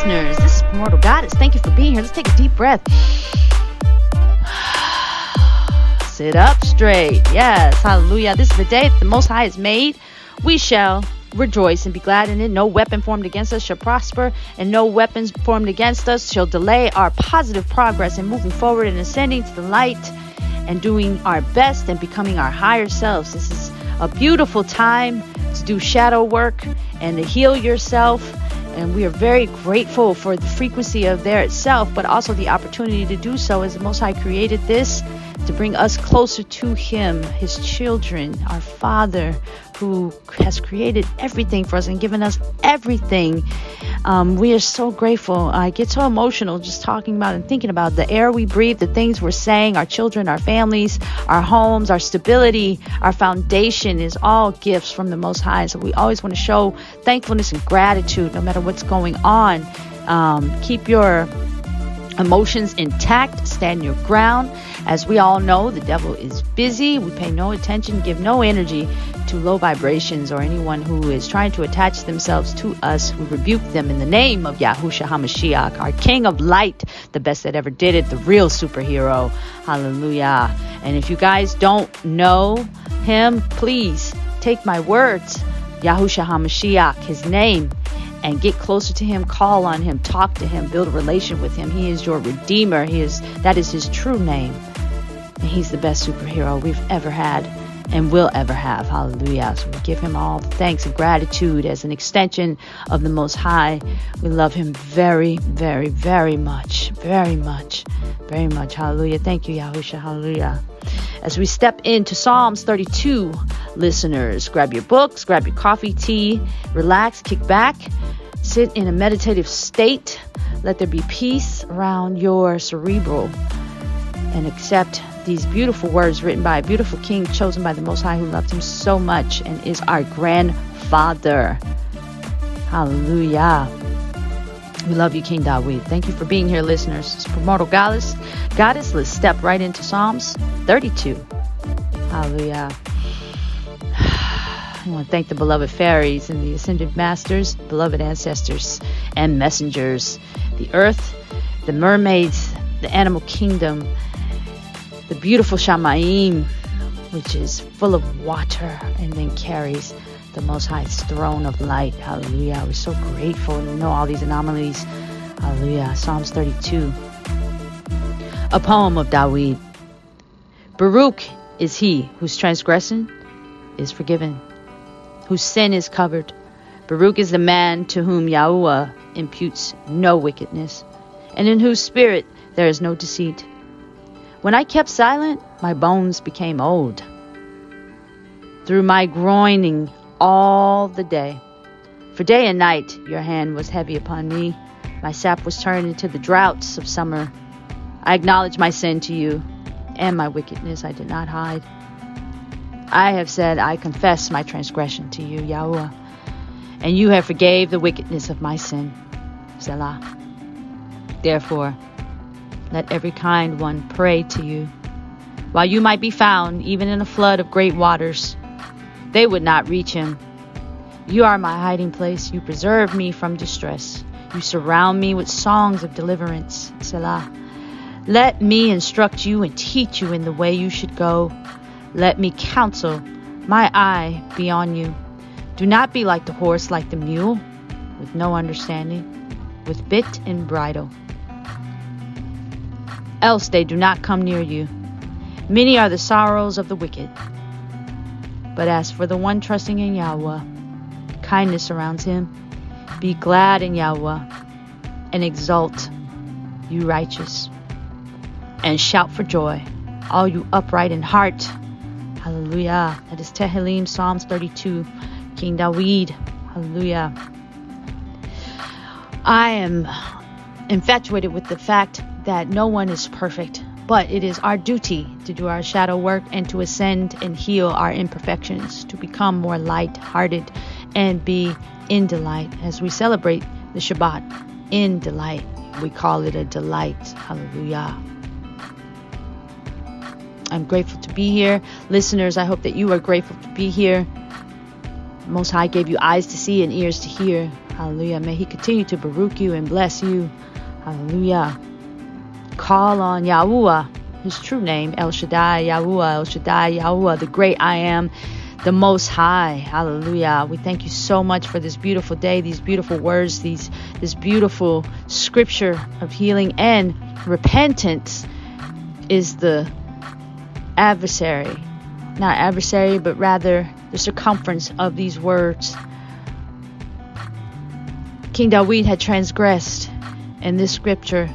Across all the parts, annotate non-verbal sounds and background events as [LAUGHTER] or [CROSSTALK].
listeners. This is Primordial Goddess. Thank you for being here. Let's take a deep breath. [SIGHS] Sit up straight. Yes, hallelujah. This is the day that the Most High has made. We shall rejoice and be glad in it. No weapon formed against us shall prosper, and no weapons formed against us shall delay our positive progress in moving forward and ascending to the light and doing our best and becoming our higher selves. This is a beautiful time to do shadow work and to heal yourself. And we are very grateful for the frequency of there itself, but also the opportunity to do so as the Most High created this to bring us closer to Him, His children, our Father, who has created everything for us and given us everything. Um, we are so grateful. I get so emotional just talking about and thinking about the air we breathe, the things we're saying, our children, our families, our homes, our stability, our foundation is all gifts from the Most High. So we always want to show thankfulness and gratitude no matter what's going on. Um, keep your emotions intact, stand your ground. As we all know, the devil is busy. We pay no attention, give no energy to low vibrations or anyone who is trying to attach themselves to us. We rebuke them in the name of Yahushua HaMashiach, our King of Light, the best that ever did it, the real superhero. Hallelujah. And if you guys don't know him, please take my words. Yahushua HaMashiach, his name, and get closer to him call on him talk to him build a relation with him he is your redeemer he is that is his true name and he's the best superhero we've ever had and will ever have. Hallelujah. So we give him all thanks and gratitude as an extension of the most high. We love him very very very much very much very much. Hallelujah. Thank you yahusha. Hallelujah. As we step into Psalms 32, listeners, grab your books, grab your coffee, tea, relax, kick back, sit in a meditative state. Let there be peace around your cerebral and accept these beautiful words written by a beautiful king chosen by the Most High who loved him so much and is our grandfather. Hallelujah. We love you, King Dawid. Thank you for being here, listeners. It's Primordial Goddess. Goddess, let's step right into Psalms 32. Hallelujah. [SIGHS] I want to thank the beloved fairies and the ascended masters, beloved ancestors and messengers, the earth, the mermaids, the animal kingdom, the beautiful Shamaim, which is full of water and then carries the Most High's throne of light. Hallelujah. We're so grateful we know all these anomalies. Hallelujah. Psalms 32. A poem of Dawid. Baruch is he whose transgression is forgiven, whose sin is covered. Baruch is the man to whom Yahuwah imputes no wickedness, and in whose spirit there is no deceit. When I kept silent, my bones became old. Through my groaning all the day. For day and night your hand was heavy upon me. My sap was turned into the droughts of summer. I acknowledge my sin to you, and my wickedness I did not hide. I have said, I confess my transgression to you, Yahuwah, and you have forgave the wickedness of my sin. Selah. Therefore, let every kind one pray to you, while you might be found, even in a flood of great waters. They would not reach him. You are my hiding place. You preserve me from distress. You surround me with songs of deliverance. Selah. Let me instruct you and teach you in the way you should go. Let me counsel. My eye be on you. Do not be like the horse, like the mule, with no understanding, with bit and bridle. Else they do not come near you. Many are the sorrows of the wicked but as for the one trusting in Yahweh, kindness surrounds him. Be glad in Yahweh and exult, you righteous, and shout for joy, all you upright in heart. Hallelujah. That is Tehillim, Psalms 32, King Dawid. Hallelujah. I am infatuated with the fact that no one is perfect but it is our duty to do our shadow work and to ascend and heal our imperfections, to become more light hearted and be in delight as we celebrate the Shabbat in delight. We call it a delight. Hallelujah. I'm grateful to be here. Listeners, I hope that you are grateful to be here. Most High gave you eyes to see and ears to hear. Hallelujah. May He continue to baruch you and bless you. Hallelujah. Call on Yahuwah, His true name, El Shaddai, Yahuwah, El Shaddai, Yahuwah, the great I am, the Most High. Hallelujah. We thank you so much for this beautiful day, these beautiful words, these this beautiful scripture of healing and repentance is the adversary. Not adversary, but rather the circumference of these words. King David had transgressed, and this scripture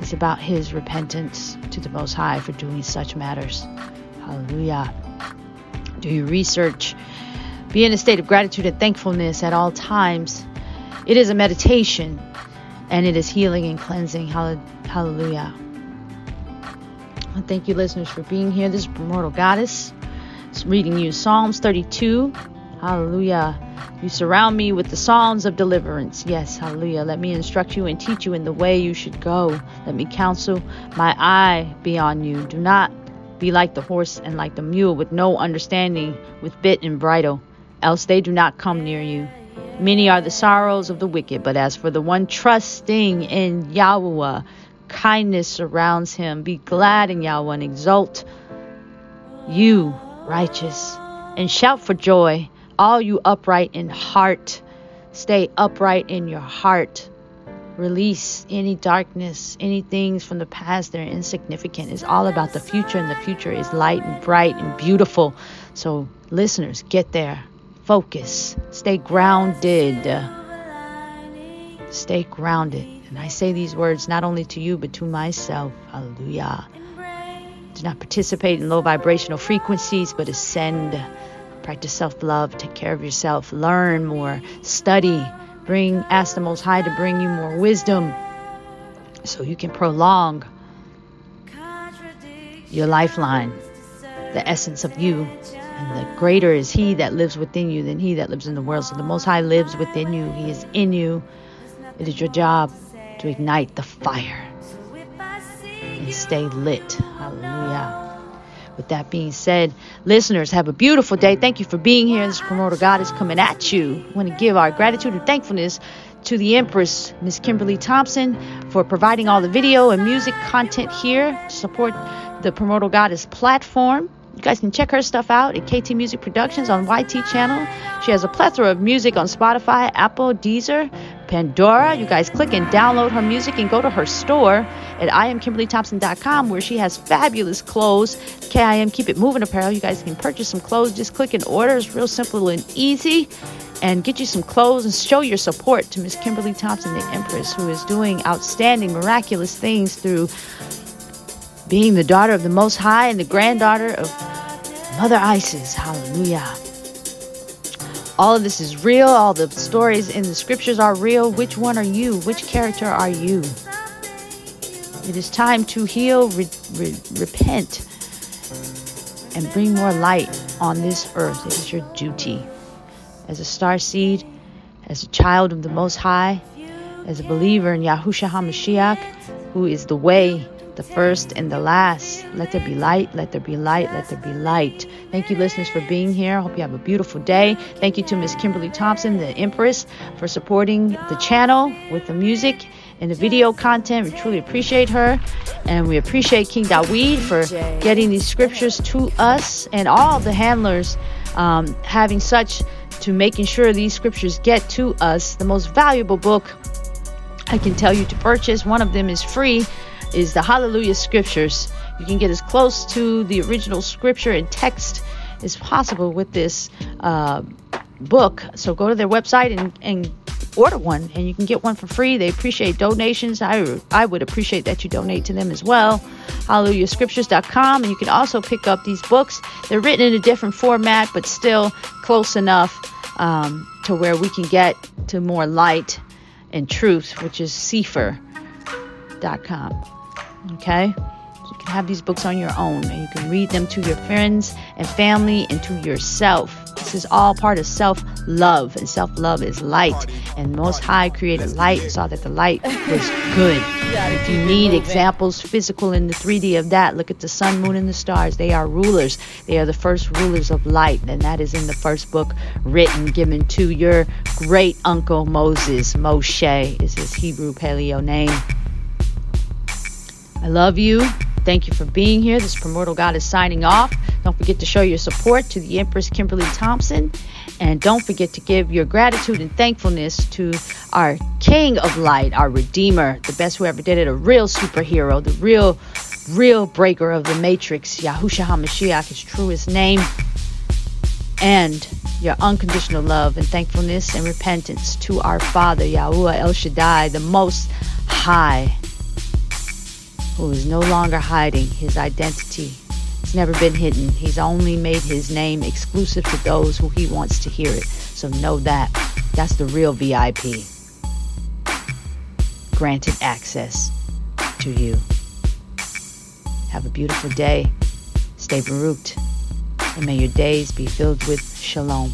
is about his repentance to the Most High for doing such matters. Hallelujah. Do your research. Be in a state of gratitude and thankfulness at all times. It is a meditation and it is healing and cleansing. Hallelujah. Thank you, listeners, for being here. This is Primordial Goddess. It's reading you Psalms 32. Hallelujah. You surround me with the songs of deliverance. Yes, hallelujah. Let me instruct you and teach you in the way you should go. Let me counsel my eye be on you. Do not be like the horse and like the mule with no understanding, with bit and bridle, else they do not come near you. Many are the sorrows of the wicked, but as for the one trusting in Yahweh, kindness surrounds him. Be glad in Yahweh and exult, you righteous, and shout for joy all you upright in heart, stay upright in your heart. Release any darkness, any things from the past that are insignificant. It's all about the future, and the future is light and bright and beautiful. So, listeners, get there. Focus. Stay grounded. Stay grounded. And I say these words not only to you, but to myself. Hallelujah. Do not participate in low vibrational frequencies, but ascend Practice self love, take care of yourself, learn more, study, bring, ask the Most High to bring you more wisdom so you can prolong your lifeline, the essence of you. And the greater is He that lives within you than He that lives in the world. So the Most High lives within you, He is in you. It is your job to ignite the fire and stay lit. Hallelujah. With that being said, listeners, have a beautiful day. Thank you for being here. This Primordial Goddess coming at you. I want to give our gratitude and thankfulness to the Empress, Miss Kimberly Thompson, for providing all the video and music content here to support the Primordial Goddess platform. You guys can check her stuff out at KT Music Productions on YT channel. She has a plethora of music on Spotify, Apple, Deezer, Pandora. You guys click and download her music and go to her store at iamkimberlythompson.com where she has fabulous clothes. KIM Keep It Moving apparel. You guys can purchase some clothes. Just click and order. It's real simple and easy. And get you some clothes and show your support to Miss Kimberly Thompson, the Empress, who is doing outstanding, miraculous things through being the daughter of the Most High and the granddaughter of Mother Isis. Hallelujah. All of this is real. All the stories in the scriptures are real. Which one are you? Which character are you? It is time to heal, re- re- repent, and bring more light on this earth. It is your duty. As a star seed, as a child of the Most High, as a believer in Yahushua HaMashiach, who is the way, the first and the last. Let there be light, let there be light, let there be light. Thank you, listeners, for being here. I hope you have a beautiful day. Thank you to Miss Kimberly Thompson, the Empress, for supporting the channel with the music and the video content. We truly appreciate her. And we appreciate King Daweed for getting these scriptures to us and all the handlers um, having such to making sure these scriptures get to us. The most valuable book I can tell you to purchase. One of them is free is the Hallelujah Scriptures. You can get as close to the original scripture and text as possible with this uh, book. So go to their website and, and order one, and you can get one for free. They appreciate donations. I, I would appreciate that you donate to them as well. HallelujahScriptures.com. And you can also pick up these books. They're written in a different format, but still close enough um, to where we can get to more light and truth, which is Sefer.com. Okay? So you can have these books on your own and you can read them to your friends and family and to yourself. This is all part of self love, and self love is light. And Most High created light saw that the light was good. If you need examples physical in the 3D of that, look at the sun, moon, and the stars. They are rulers. They are the first rulers of light, and that is in the first book written, given to your great uncle Moses. Moshe is his Hebrew paleo name. I love you. Thank you for being here. This Primordial Goddess signing off. Don't forget to show your support to the Empress Kimberly Thompson. And don't forget to give your gratitude and thankfulness to our King of Light, our Redeemer, the best who ever did it, a real superhero, the real, real breaker of the Matrix, Yahushua HaMashiach, his truest name. And your unconditional love and thankfulness and repentance to our Father, Yahuwah El Shaddai, the Most High who is no longer hiding his identity. It's never been hidden. He's only made his name exclusive to those who he wants to hear it. So know that. That's the real VIP. Granted access to you. Have a beautiful day. Stay Baruch. And may your days be filled with shalom.